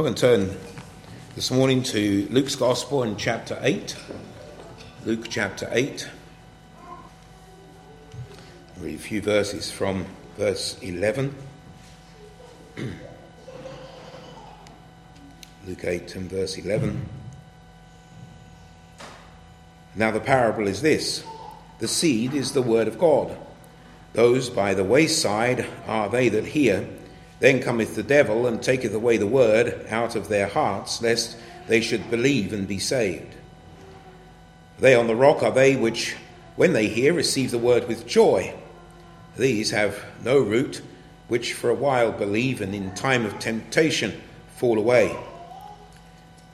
We're going to turn this morning to Luke's Gospel in chapter 8. Luke chapter 8. I'll read a few verses from verse 11. Luke 8 and verse 11. Now the parable is this the seed is the word of God. Those by the wayside are they that hear. Then cometh the devil and taketh away the word out of their hearts, lest they should believe and be saved. They on the rock are they which, when they hear, receive the word with joy. These have no root, which for a while believe, and in time of temptation fall away.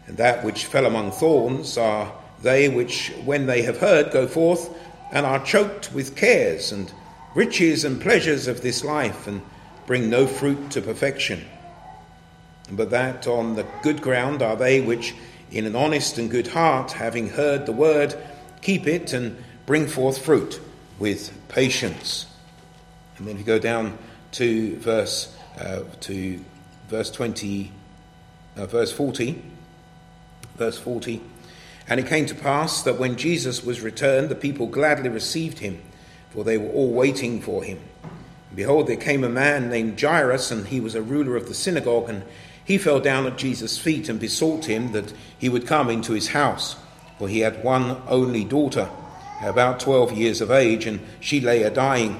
And that which fell among thorns are they which, when they have heard, go forth and are choked with cares and riches and pleasures of this life, and bring no fruit to perfection. But that on the good ground are they which, in an honest and good heart, having heard the word, keep it and bring forth fruit with patience. And then if you go down to verse uh, to verse twenty, uh, verse forty, verse forty. And it came to pass that when Jesus was returned, the people gladly received him, for they were all waiting for him. Behold, there came a man named Jairus, and he was a ruler of the synagogue, and he fell down at Jesus' feet and besought him that he would come into his house, for he had one only daughter, about twelve years of age, and she lay a dying.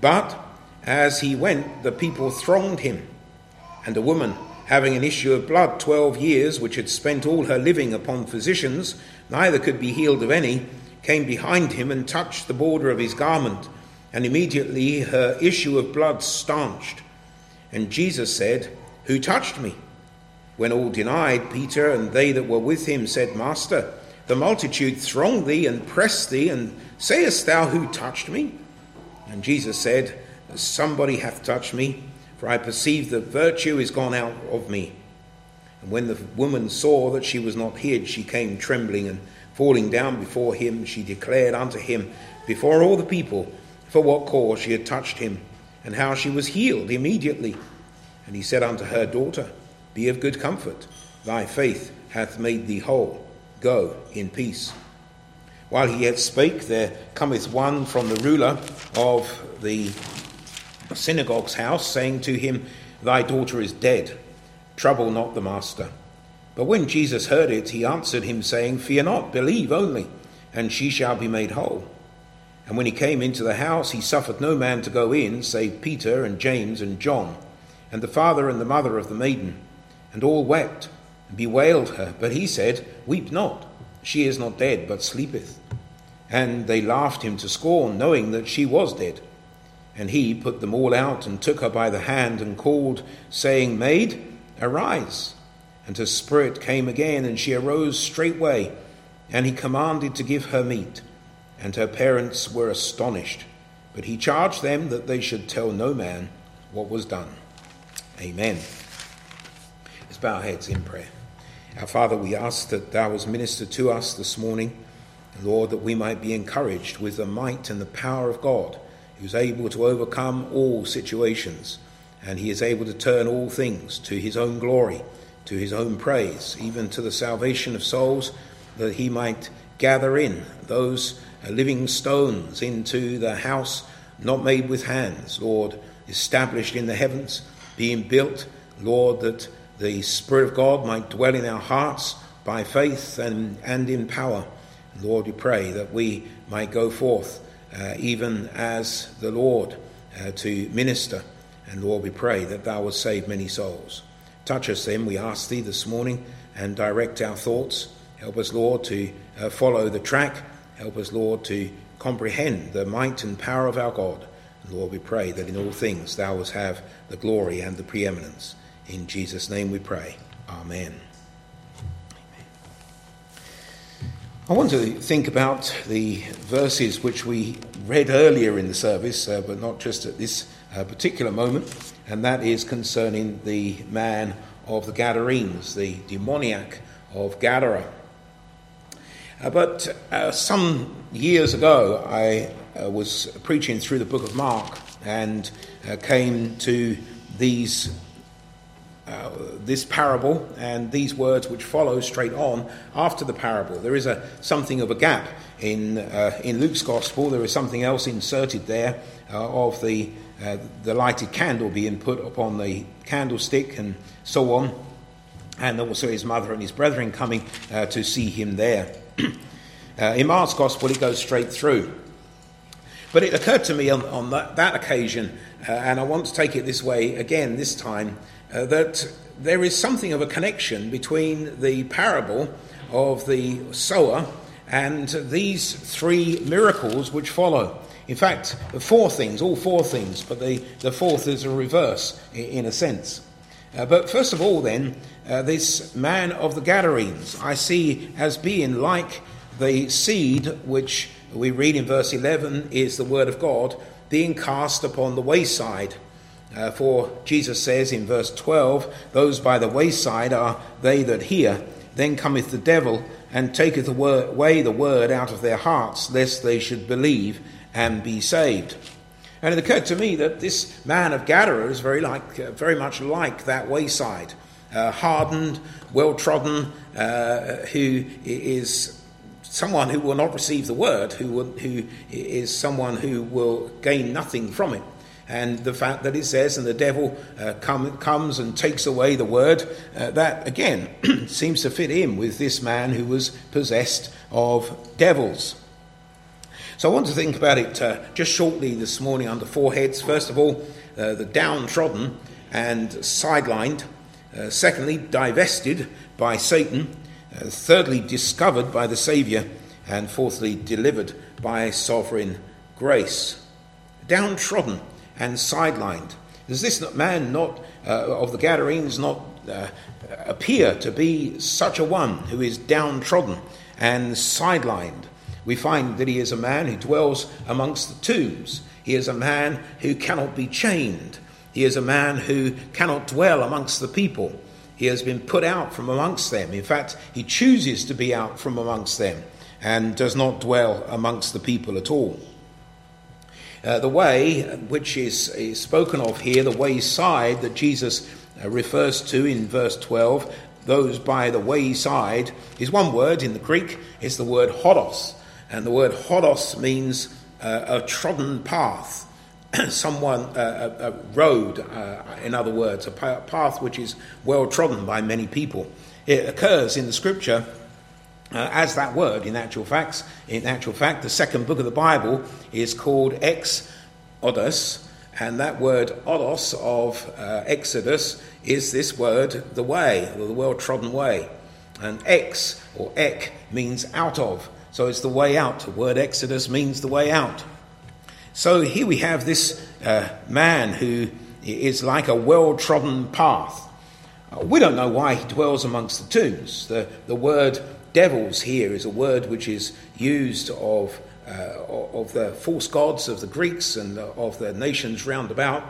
But as he went, the people thronged him, and a woman having an issue of blood twelve years, which had spent all her living upon physicians, neither could be healed of any, came behind him and touched the border of his garment and immediately her issue of blood stanched. And Jesus said, Who touched me? When all denied, Peter and they that were with him said, Master, the multitude throng thee and press thee, and sayest thou, Who touched me? And Jesus said, Somebody hath touched me, for I perceive that virtue is gone out of me. And when the woman saw that she was not hid, she came trembling, and falling down before him, she declared unto him before all the people for what cause she had touched him, and how she was healed immediately. And he said unto her, Daughter, be of good comfort, thy faith hath made thee whole. Go in peace. While he yet spake, there cometh one from the ruler of the synagogue's house, saying to him, Thy daughter is dead. Trouble not the master. But when Jesus heard it, he answered him, saying, Fear not, believe only, and she shall be made whole. And when he came into the house, he suffered no man to go in, save Peter and James and John, and the father and the mother of the maiden. And all wept and bewailed her. But he said, Weep not, she is not dead, but sleepeth. And they laughed him to scorn, knowing that she was dead. And he put them all out and took her by the hand and called, saying, Maid, arise. And her spirit came again, and she arose straightway. And he commanded to give her meat and her parents were astonished. But he charged them that they should tell no man what was done. Amen. Let's bow our heads in prayer. Our Father, we ask that Thou hast ministered to us this morning, Lord, that we might be encouraged with the might and the power of God, who is able to overcome all situations, and He is able to turn all things to His own glory, to His own praise, even to the salvation of souls, that He might gather in those living stones into the house not made with hands, Lord, established in the heavens, being built, Lord, that the Spirit of God might dwell in our hearts by faith and, and in power. Lord, we pray that we might go forth uh, even as the Lord uh, to minister. And Lord, we pray that Thou wilt save many souls. Touch us then, we ask Thee this morning, and direct our thoughts. Help us, Lord, to uh, follow the track Help us, Lord, to comprehend the might and power of our God. And Lord, we pray that in all things thou wilt have the glory and the preeminence. In Jesus' name we pray. Amen. I want to think about the verses which we read earlier in the service, uh, but not just at this uh, particular moment, and that is concerning the man of the Gadarenes, the demoniac of Gadara. But uh, some years ago, I uh, was preaching through the book of Mark and uh, came to these uh, this parable and these words which follow straight on after the parable. There is a, something of a gap in, uh, in Luke's gospel. There is something else inserted there uh, of the, the lighted candle being put upon the candlestick and so on, and also his mother and his brethren coming uh, to see him there. in Mark's gospel, it goes straight through. But it occurred to me on, on that, that, occasion, and I want to take it this way again this time uh, that there is something of a connection between the parable of the sower and these three miracles which follow. In fact, four things, all four things, but the, the fourth is a reverse in, in a sense. Uh, but first of all, then, uh, this man of the Gadarenes I see as being like the seed which we read in verse 11 is the word of God being cast upon the wayside. Uh, for Jesus says in verse 12, Those by the wayside are they that hear. Then cometh the devil and taketh away the word out of their hearts, lest they should believe and be saved. And it occurred to me that this man of Gadara is very, like, uh, very much like that wayside, uh, hardened, well trodden, uh, who is someone who will not receive the word, who, will, who is someone who will gain nothing from it and the fact that it says, and the devil uh, come, comes and takes away the word, uh, that again seems to fit in with this man who was possessed of devils. So I want to think about it uh, just shortly this morning under four heads. First of all, uh, the downtrodden and sidelined. Uh, secondly, divested by Satan. Uh, thirdly, discovered by the Saviour. And fourthly, delivered by sovereign grace. Downtrodden and sidelined. Does this man not uh, of the Gadarenes not uh, appear to be such a one who is downtrodden and sidelined? We find that he is a man who dwells amongst the tombs. He is a man who cannot be chained. He is a man who cannot dwell amongst the people. He has been put out from amongst them. In fact, he chooses to be out from amongst them and does not dwell amongst the people at all. Uh, the way which is, is, spoken of here, the wayside that Jesus uh, refers to in verse 12, those by the wayside, is one word in the Greek. It's the word hodos. And the word hodos means uh, a trodden path. Someone, uh, a, a, road, uh, in other words, a path which is well trodden by many people. It occurs in the scripture uh, as that word in actual facts in actual fact the second book of the bible is called ex odos and that word odos of uh, exodus is this word the way the well trodden way. And ex or ek means out of. So it's the way out. The word exodus means the way out so here we have this uh, man who is like a well trodden path uh, we don't know why he dwells amongst the tombs the, the word devils here is a word which is used of, uh, of the false gods of the Greeks and of the nations round about.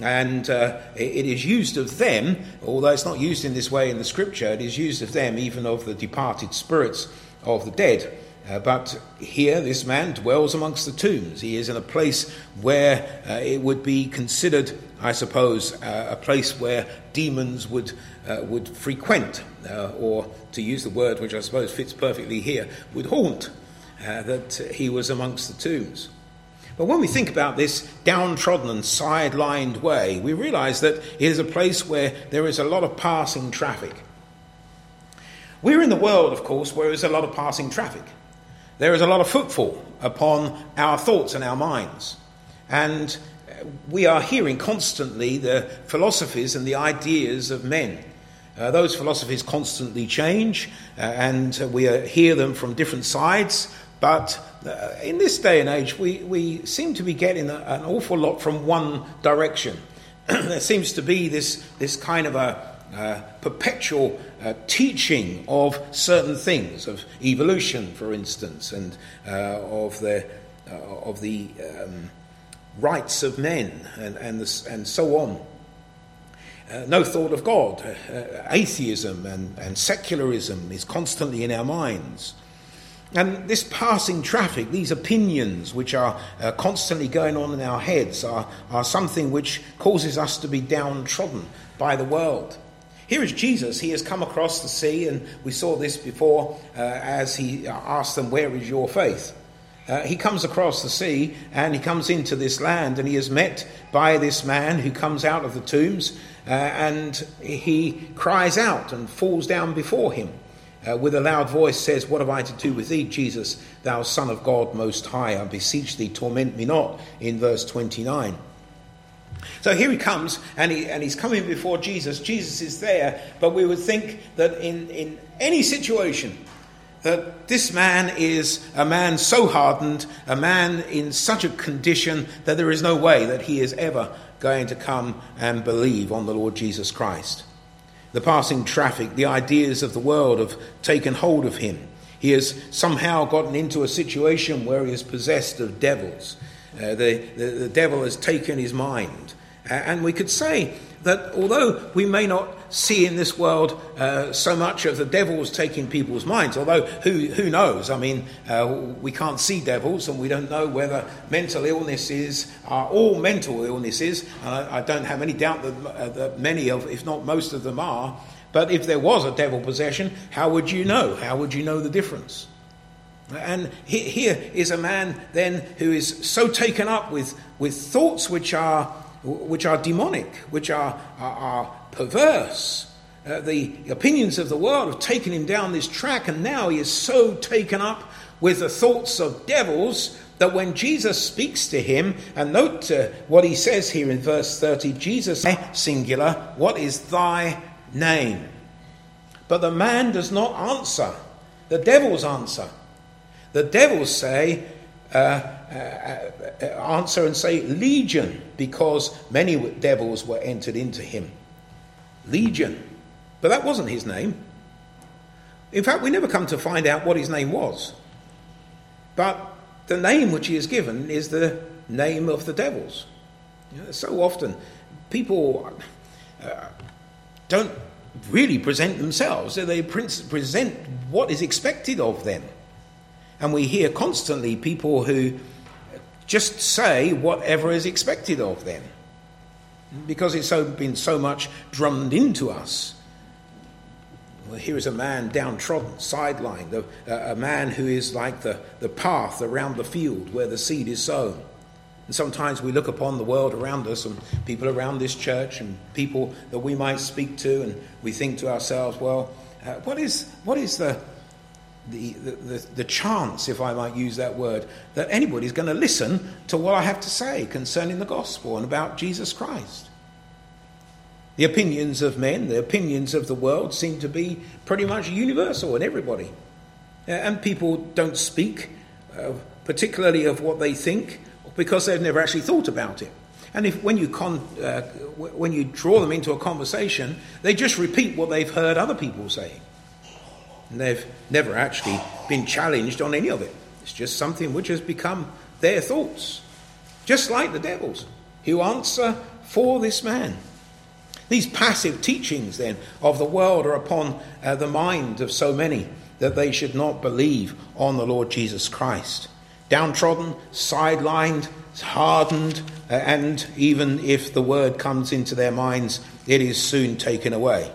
And uh, it is used of them, although it's not used in this way in the scripture, it is used of them, even of the departed spirits of the dead. Uh, but here, this man dwells amongst the tombs. He is in a place where uh, it would be considered, I suppose, uh, a place where demons would, uh, would frequent, uh, or to use the word which I suppose fits perfectly here, would haunt, uh, that he was amongst the tombs. But when we think about this downtrodden and sidelined way, we realize that it is a place where there is a lot of passing traffic. We're in the world, of course, where there's a lot of passing traffic. There is a lot of footfall upon our thoughts and our minds. And we are hearing constantly the philosophies and the ideas of men. Uh, those philosophies constantly change, uh, and we uh, hear them from different sides. But uh, in this day and age, we, we seem to be getting a, an awful lot from one direction. there seems to be this, this kind of a uh, perpetual uh, teaching of certain things, of evolution, for instance, and uh, of the, uh, of the um, rights of men, and, and, the, and so on. Uh, no thought of God. atheism and, and secularism is constantly in our minds. And this passing traffic, these opinions which are uh, constantly going on in our heads, are, are something which causes us to be downtrodden by the world. Here is Jesus. He has come across the sea, and we saw this before uh, as he asked them, Where is your faith? Uh, he comes across the sea and he comes into this land, and he is met by this man who comes out of the tombs uh, and he cries out and falls down before him. Uh, with a loud voice says, What have I to do with thee, Jesus, thou Son of God Most High? I beseech thee, torment me not, in verse 29. So here he comes, and, he, and he's coming before Jesus. Jesus is there, but we would think that in, in any situation, that this man is a man so hardened, a man in such a condition that there is no way that he is ever going to come and believe on the Lord Jesus Christ. The passing traffic, the ideas of the world have taken hold of him. He has somehow gotten into a situation where he is possessed of devils. Uh, the, the, the devil has taken his mind. Uh, and we could say that although we may not see in this world uh, so much of the devils taking people's minds, although who, who knows? I mean, uh, we can't see devils and we don't know whether mental illnesses are all mental illnesses. I, I don't have any doubt that, uh, that many of, if not most of them are. But if there was a devil possession, how would you know? How would you know the difference? And here is a man then who is so taken up with, with thoughts which are which are demonic, which are, are, are perverse. Uh, the opinions of the world have taken him down this track, and now he is so taken up with the thoughts of devils that when Jesus speaks to him, and note uh, what he says here in verse 30 Jesus, singular, what is thy name? But the man does not answer. The devils answer. The devils say, uh, Uh, uh, uh, answer and say legion because many devils were entered into him. Legion. But that wasn't his name. In fact, we never come to find out what his name was. But the name which he is given is the name of the devils. You know, so often, people uh, don't really present themselves, they present what is expected of them. And we hear constantly people who just say whatever is expected of them because it's so, been so much drummed into us. Well, here is a man downtrodden, sidelined, a, a man who is like the, the path around the field where the seed is sown. And sometimes we look upon the world around us and people around this church and people that we might speak to, and we think to ourselves, well, uh, what, is, what is the, the, the, the, chance, if I might use that word, that anybody's going to listen to what I have to say concerning the gospel and about Jesus Christ. The opinions of men, the opinions of the world seem to be pretty much universal in everybody. And people don't speak uh, particularly of what they think because they've never actually thought about it. And if when you, con, uh, when you draw them into a conversation, they just repeat what they've heard other people saying. And they've never actually been challenged on any of it. It's just something which has become their thoughts, just like the devils who answer for this man. These passive teachings, then, of the world are upon uh, the mind of so many that they should not believe on the Lord Jesus Christ. Downtrodden, sidelined, hardened, uh, and even if the word comes into their minds, it is soon taken away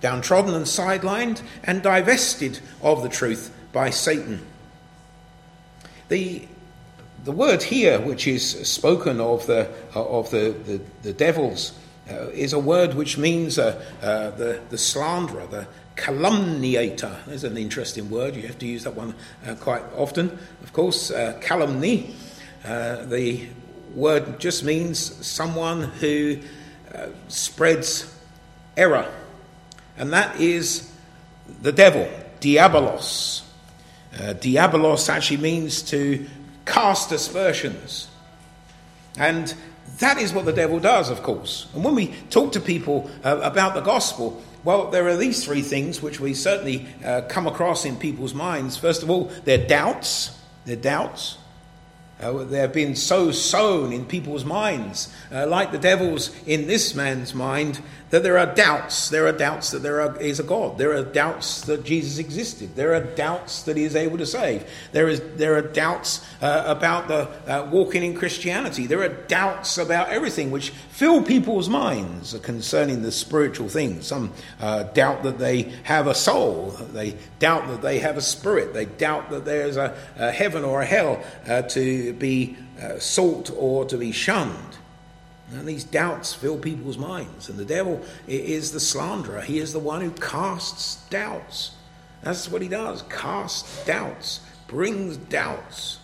downtrodden and sidelined, and divested of the truth by Satan. The, the word here, which is spoken of the, of the, the, the devils, uh, is a word which means uh, uh, the, the slanderer, the calumniator. There's an interesting word. You have to use that one uh, quite often. Of course, uh, calumny, uh, the word just means someone who spreads error and that is the devil, diabolos. Uh, diabolos actually means to cast aspersions. And that is what the devil does, of course. And when we talk to people uh, about the gospel, well, there are these three things which we certainly uh, come across in people's minds. First of all, their doubts, their doubts. Uh, they have been so sown in people's minds, uh, like the devil's in this man's mind, that there are doubts. There are doubts that there are, is a God. There are doubts that Jesus existed. There are doubts that he is able to save. There, is, there are doubts uh, about the uh, walking in Christianity. There are doubts about everything which fill people's minds concerning the spiritual things. Some uh, doubt that they have a soul. They doubt that they have a spirit. They doubt that there's a, a heaven or a hell uh, to be uh, sought or to be shunned. And these doubts fill people's minds. And the devil is the slanderer. He is the one who casts doubts. That's what he does casts doubts, brings doubts.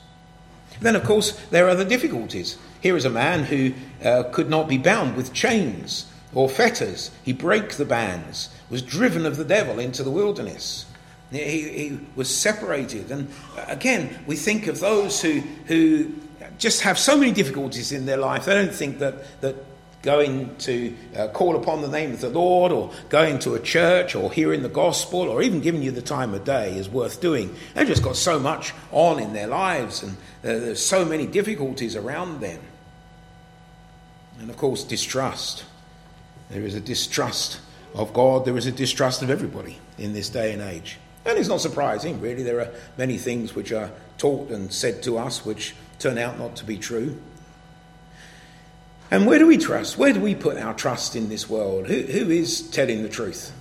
Then, of course, there are the difficulties. Here is a man who uh, could not be bound with chains or fetters. He broke the bands, was driven of the devil into the wilderness. He, he was separated. And uh, again, we think of those who, who just have so many difficulties in their life. They don't think that, that going to uh, call upon the name of the Lord or going to a church or hearing the gospel or even giving you the time of day is worth doing. They've just got so much on in their lives and uh, there's so many difficulties around them. And of course, distrust. There is a distrust of God, there is a distrust of everybody in this day and age. And it's not surprising, really. There are many things which are taught and said to us which turn out not to be true. And where do we trust? Where do we put our trust in this world? Who, who is telling the truth?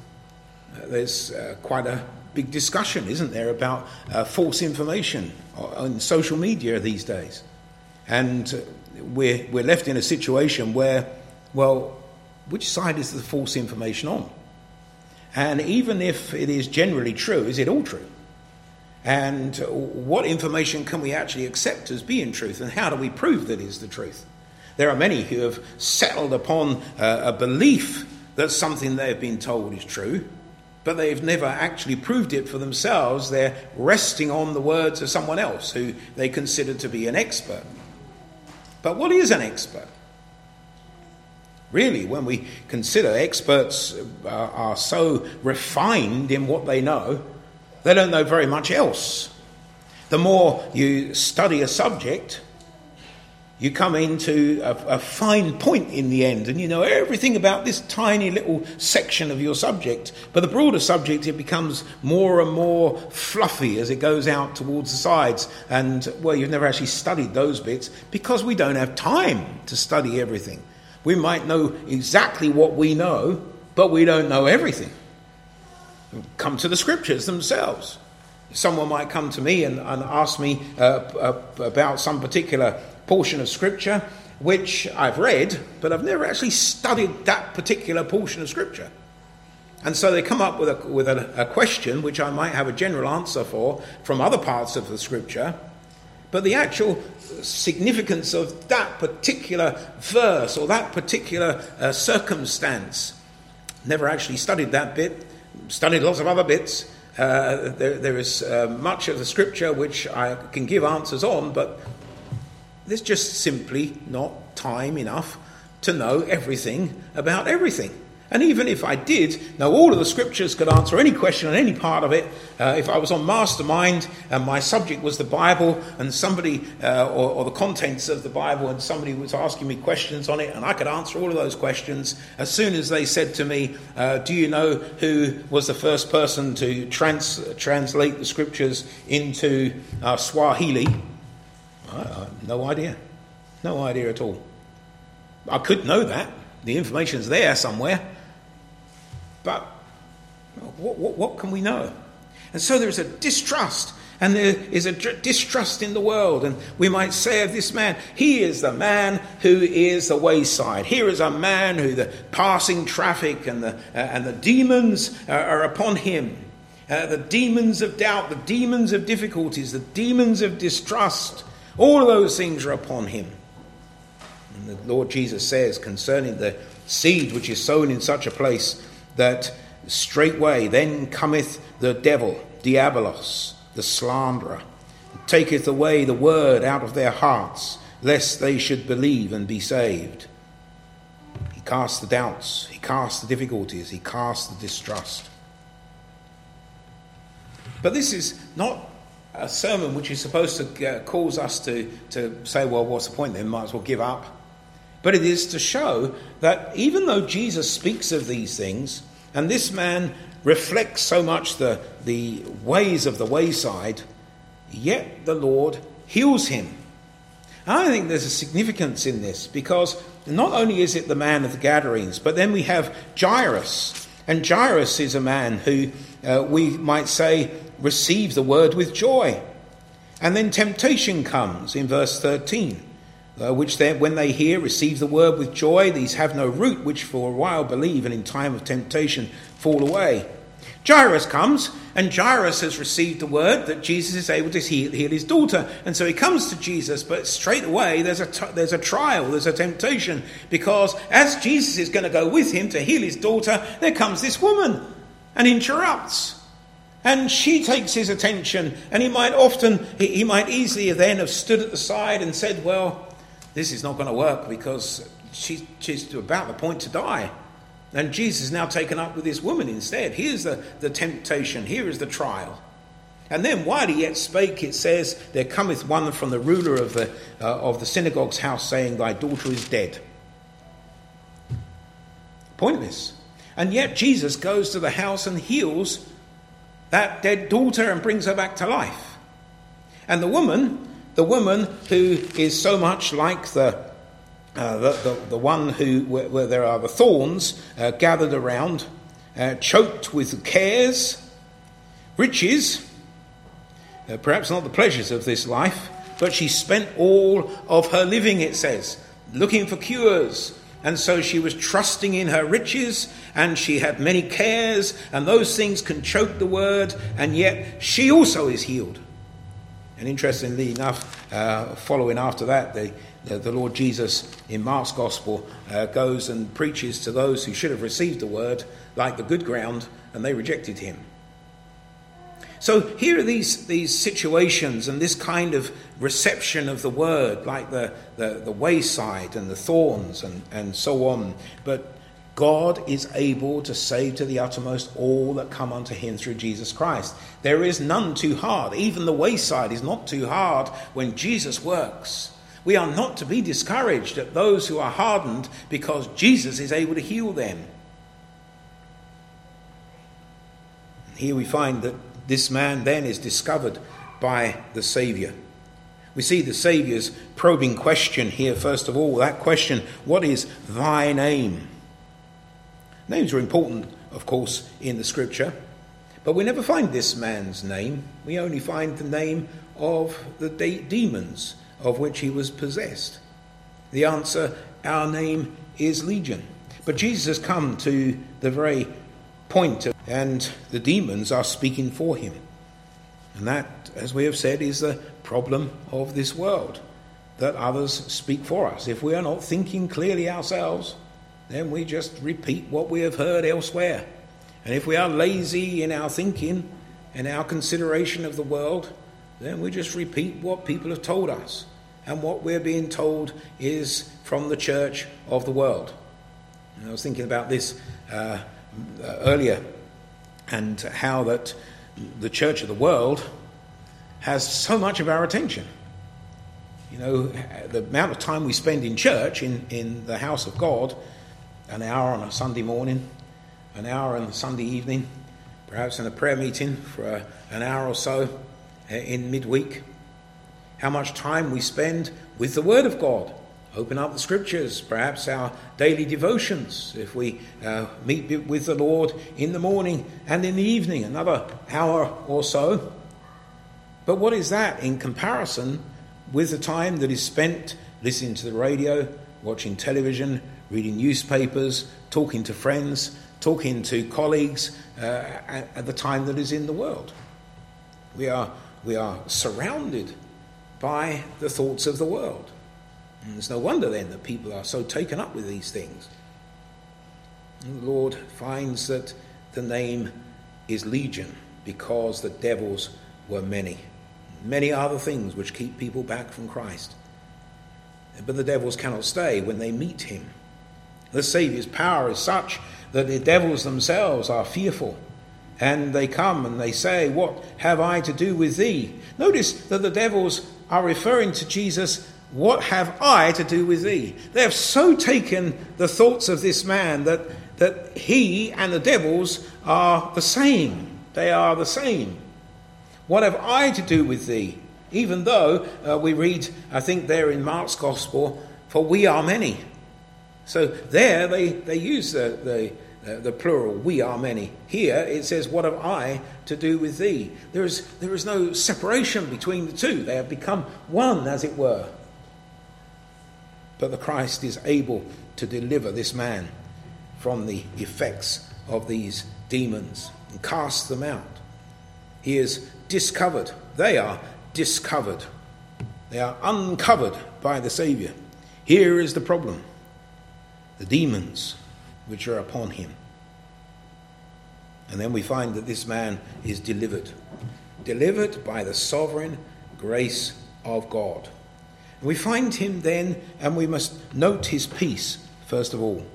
Uh, there's uh, quite a big discussion, isn't there, about uh, false information on social media these days. And uh, we're, we're left in a situation where, well, which side is the false information on? And even if it is generally true, is it all true? And what information can we actually accept as being truth, and how do we prove that is the truth? There are many who have settled upon uh, a belief that something they have been told is true, but they've never actually proved it for themselves. They're resting on the words of someone else who they consider to be an expert. But what is an expert? Really, when we consider experts uh, are so refined in what they know, they don't know very much else. The more you study a subject, you come into a, a, fine point in the end and you know everything about this tiny little section of your subject. But the broader subject, it becomes more and more fluffy as it goes out towards the sides. And, well, you've never actually studied those bits because we don't have time to study everything. We might know exactly what we know, but we don't know everything come to the scriptures themselves. Someone might come to me and, and ask me uh, uh, about some particular portion of scripture which I've read, but I've never actually studied that particular portion of scripture. And so they come up with, a, with a, a question which I might have a general answer for from other parts of the scripture, but the actual significance of that particular verse or that particular uh, circumstance, never actually studied that bit, studied lots of other bits. Uh, there, there is uh, much of the scripture which I can give answers on, but there's just simply not time enough to know everything about everything. And even if I did know all of the scriptures, could answer any question on any part of it, uh, if I was on mastermind and my subject was the Bible and somebody, uh, or, or, the contents of the Bible, and somebody was asking me questions on it, and I could answer all of those questions, as soon as they said to me, uh, Do you know who was the first person to trans- translate the scriptures into uh, Swahili? no idea. No idea at all. I could know that. The information's there somewhere. But what, what, what can we know? And so there is a distrust and there is a distrust in the world. And we might say of this man, he is the man who is the wayside. Here is a man who the passing traffic and the, uh, and the demons are, are upon him. Uh, the demons of doubt, the demons of difficulties, the demons of distrust, all of those things are upon him. And the Lord Jesus says concerning the seed which is sown in such a place that straightway then cometh the devil, Diabolos, the slanderer, taketh away the word out of their hearts, lest they should believe and be saved. He casts the doubts, he casts the difficulties, he casts the distrust. But this is not a sermon which is supposed to uh, cause us to, to say, well, what's the point then? Might as well give up. But it is to show that even though Jesus speaks of these things, and this man reflects so much the, the ways of the wayside, yet the Lord heals him. And I think there's a significance in this because not only is it the man of the Gadarenes, but then we have Jairus. And Jairus is a man who uh, we might say receive the word with joy. And then temptation comes in verse 13, uh, which they, when they hear, receive the word with joy. These have no root, which for a while believe, and in time of temptation fall away. Jairus comes, and Jairus has received the word that Jesus is able to heal, heal his daughter. And so he comes to Jesus, but straight away there's a, t- there's a trial, there's a temptation, because as Jesus is going to go with him to heal his daughter, there comes this woman and interrupts. And she takes his attention, and he might often, he, he might easily then have stood at the side and said, Well, this is not going to work because she, she's about the point to die. And Jesus is now taken up with this woman instead. Here's the, the temptation, here is the trial. And then while he yet spake, it says, There cometh one from the ruler of the, uh, of the synagogue's house, saying, Thy daughter is dead. Pointless. And yet Jesus goes to the house and heals that dead daughter and brings her back to life. And the woman, the woman who is so much like the, uh, the, the, the, one who, where, where, there are the thorns uh, gathered around, uh, choked with cares, riches, uh, perhaps not the pleasures of this life, but she spent all of her living, it says, looking for cures, and so she was trusting in her riches, and she had many cares, and those things can choke the word, and yet she also is healed. And interestingly enough, uh, following after that, the, the, Lord Jesus in Mark's Gospel uh, goes and preaches to those who should have received the word, like the good ground, and they rejected him. So here are these, these situations and this kind of reception of the word, like the, the, the wayside and the thorns and, and so on. But God is able to save to the uttermost all that come unto him through Jesus Christ. There is none too hard. Even the wayside is not too hard when Jesus works. We are not to be discouraged at those who are hardened because Jesus is able to heal them. Here we find that this man then is discovered by the Saviour. We see the Saviour's probing question here, first of all. That question, what is thy name? Names are important, of course, in the scripture, but we never find this man's name. We only find the name of the de- demons of which he was possessed. The answer, our name is Legion. But Jesus has come to the very point, of, and the demons are speaking for him. And that, as we have said, is the problem of this world that others speak for us. If we are not thinking clearly ourselves, then we just repeat what we have heard elsewhere. And if we are lazy in our thinking and our consideration of the world, then we just repeat what people have told us. And what we're being told is from the church of the world. And I was thinking about this uh, uh, earlier, and how that the church of the world has so much of our attention. You know, the amount of time we spend in church, in, in the house of God, an hour on a Sunday morning, an hour on a Sunday evening, perhaps in a prayer meeting for a, an hour or so uh, in midweek. How much time we spend with the Word of God, open up the scriptures, perhaps our daily devotions, if we uh, meet with the Lord in the morning and in the evening, another hour or so. But what is that in comparison with the time that is spent listening to the radio, watching television, reading newspapers, talking to friends, talking to colleagues uh, at, at the time that is in the world? We are, we are surrounded by the thoughts of the world. And it's no wonder then that people are so taken up with these things. And the Lord finds that the name is Legion because the devils were many. Many other things which keep people back from Christ. But the devils cannot stay when they meet him. The Saviour's power is such that the devils themselves are fearful. and they come and they say, What have I to do with thee? Notice that the devils are referring to Jesus, What have I to do with thee? They have so taken the thoughts of this man that, that he and the devils are the same. They are the same. What have I to do with thee? Even though uh, we read, I think, there in Mark's Gospel, for we are many. So there they, they use the, the, uh, the plural, we are many. Here it says, What have I to do with thee? There is, there is no separation between the two. They have become one, as it were. But the Christ is able to deliver this man from the effects of these demons and cast them out. He is discovered. They are discovered. They are uncovered by the Saviour. Here is the problem the demons which are upon him. And then we find that this man is delivered, delivered by the sovereign grace of God. And we find him then, and we must note his peace, first of all.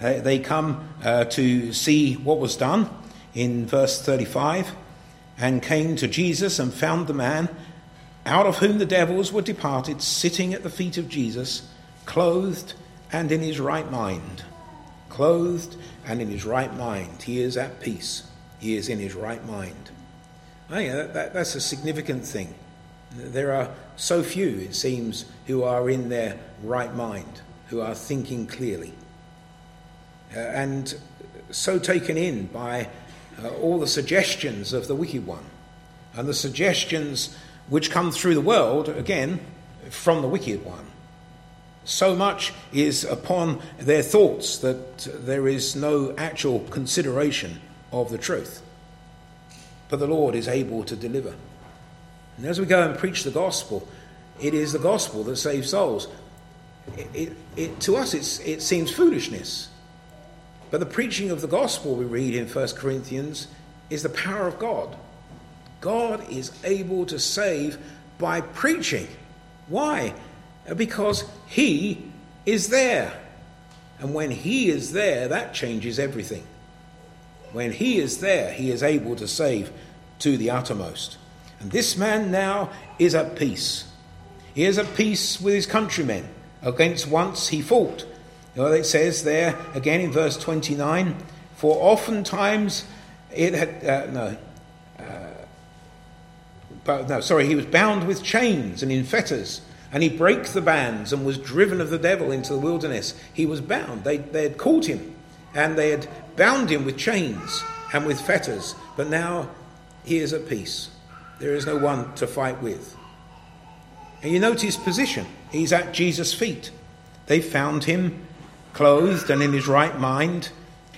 Uh, they come uh, to see what was done in verse 35 and came to Jesus and found the man out of whom the devils were departed, sitting at the feet of Jesus, clothed and in his right mind. Clothed and in his right mind. He is at peace. He is in his right mind. Oh, yeah, that, that, that's a significant thing. There are so few, it seems, who are in their right mind, who are thinking clearly, uh, and so taken in by uh, all the suggestions of the wicked one, and the suggestions which come through the world, again, from the wicked one. So much is upon their thoughts that there is no actual consideration of the truth. But the Lord is able to deliver. And as we go and preach the gospel, it is the gospel that saves souls. It, it, it, to us, it seems foolishness. But the preaching of the gospel we read in 1 Corinthians is the power of God. God is able to save by preaching. Why? Because He is there. And when He is there, that changes everything. When He is there, He is able to save to the uttermost. And this man now is at peace. He is at peace with his countrymen, against once he fought. You know, it says there again in verse 29 For oftentimes it had, uh, no, uh, but, no, sorry, he was bound with chains and in fetters and he brake the bands and was driven of the devil into the wilderness. He was bound. They, they had caught him and they had bound him with chains and with fetters. But now he is at peace. There is no one to fight with. And you note his position. He's at Jesus' feet. They found him clothed and in his right mind.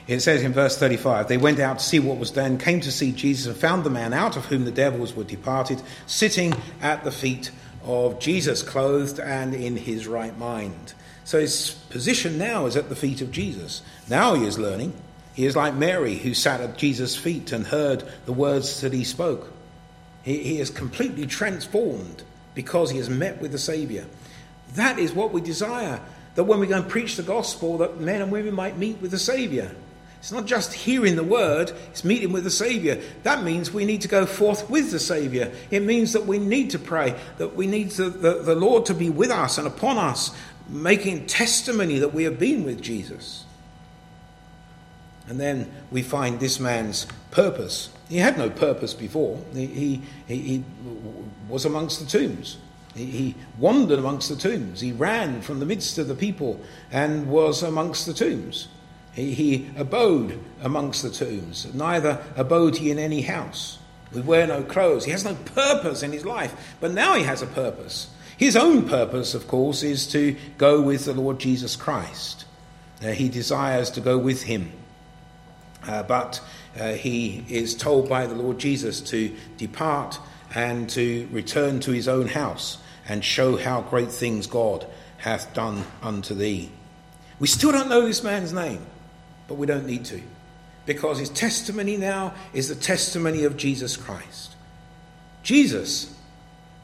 It says in verse 35 they went out to see what was done, came to see Jesus, and found the man out of whom the devils were departed, sitting at the feet of Jesus, clothed and in his right mind. So his position now is at the feet of Jesus. Now he is learning. He is like Mary, who sat at Jesus' feet and heard the words that he spoke. He, he is completely transformed because he has met with the Saviour. That is what we desire. That when we go and preach the gospel, that men and women might meet with the Saviour. It's not just hearing the word, it's meeting with the Saviour. That means we need to go forth with the Saviour. It means that we need to pray, that we need the, the, Lord to be with us and upon us, making testimony that we have been with Jesus. And then we find this man's purpose. He had no purpose before, he, he, he was amongst the tombs. He wandered amongst the tombs. He ran from the midst of the people and was amongst the tombs. He, he abode amongst the tombs, neither abode he in any house. We wear no clothes. He has no purpose in his life, but now he has a purpose. His own purpose, of course, is to go with the Lord Jesus Christ. Uh, he desires to go with him. Uh, but uh, he is told by the Lord Jesus to depart and to return to his own house and show how great things God hath done unto thee. We still don't know this man's name but we don't need to because his testimony now is the testimony of Jesus Christ. Jesus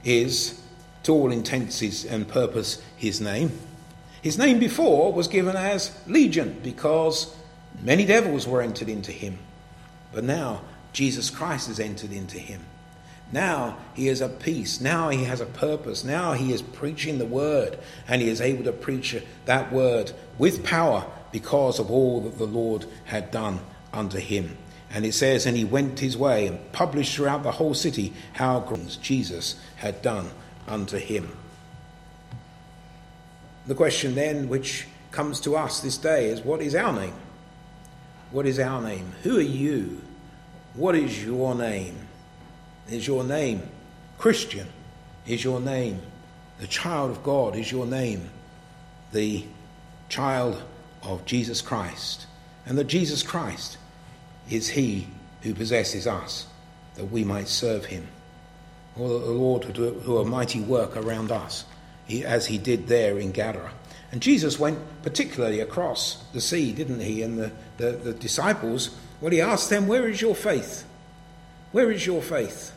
is, to all intents and purpose, his name. His name before was given as Legion because many devils were entered into him. But now Jesus Christ has entered into him. Now he is at peace. Now he has a purpose. Now he is preaching the word, and he is able to preach that word with power because of all that the Lord had done unto him. And it says, And he went his way and published throughout the whole city how Jesus had done unto him. The question then, which comes to us this day, is what is our name? What is our name? Who are you? What is your name? Is your name Christian? Is your name the child of God? Is your name the child of Jesus Christ? And that Jesus Christ is he who possesses us, that we might serve him. Or that the Lord would do a mighty work around us, as he did there in Gadara. And Jesus went particularly across the sea, didn't he? And the, the, the disciples, well, he asked them, Where is your faith? Where is your faith?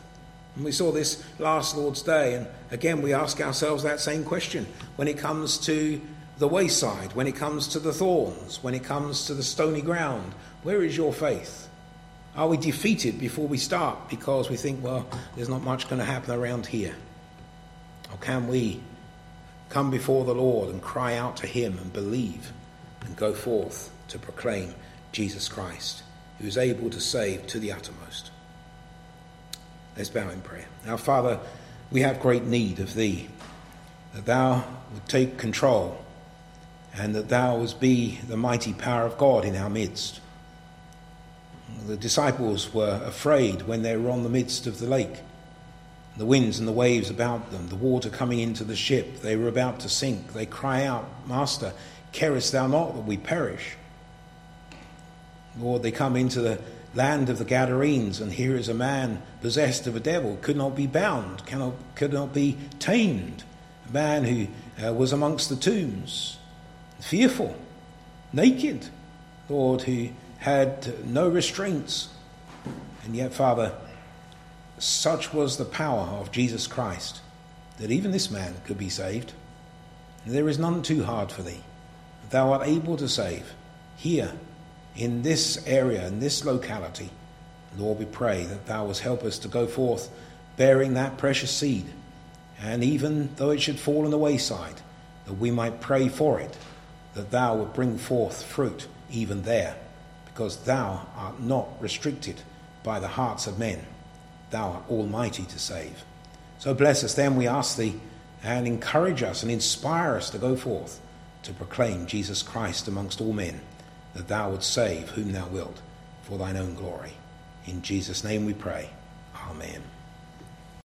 And we saw this last Lord's Day, and again we ask ourselves that same question when it comes to the wayside, when it comes to the thorns, when it comes to the stony ground. Where is your faith? Are we defeated before we start because we think, well, there's not much going to happen around here? Or can we come before the Lord and cry out to Him and believe and go forth to proclaim Jesus Christ, who is able to save to the uttermost? Let's bow in prayer. Our Father, we have great need of Thee, that Thou would take control and that Thou be the mighty power of God in our midst. The disciples were afraid when they were on the midst of the lake. The winds and the waves about them, the water coming into the ship, they were about to sink. They cry out, Master, carest thou not that we perish? Lord, they come into the land of the Gadarenes, and here is a man possessed of a devil, could not be bound, cannot, could not be tamed. A man who uh, was amongst the tombs, fearful, naked, Lord, who had no restraints. And yet, Father, such was the power of Jesus Christ that even this man could be saved. There is none too hard for thee. Thou art able to save here, in this area, in this locality. Lord, we pray that thou wilt help us to go forth bearing that precious seed. And even though it should fall on the wayside, that we might pray for it, that thou would bring forth fruit even there because thou art not restricted by the hearts of men. Thou art almighty to save. So bless us then, we ask thee, and encourage us and inspire us to go forth to proclaim Jesus Christ amongst all men, that thou wouldst save whom thou wilt for thine own glory. In Jesus' name we pray. Amen.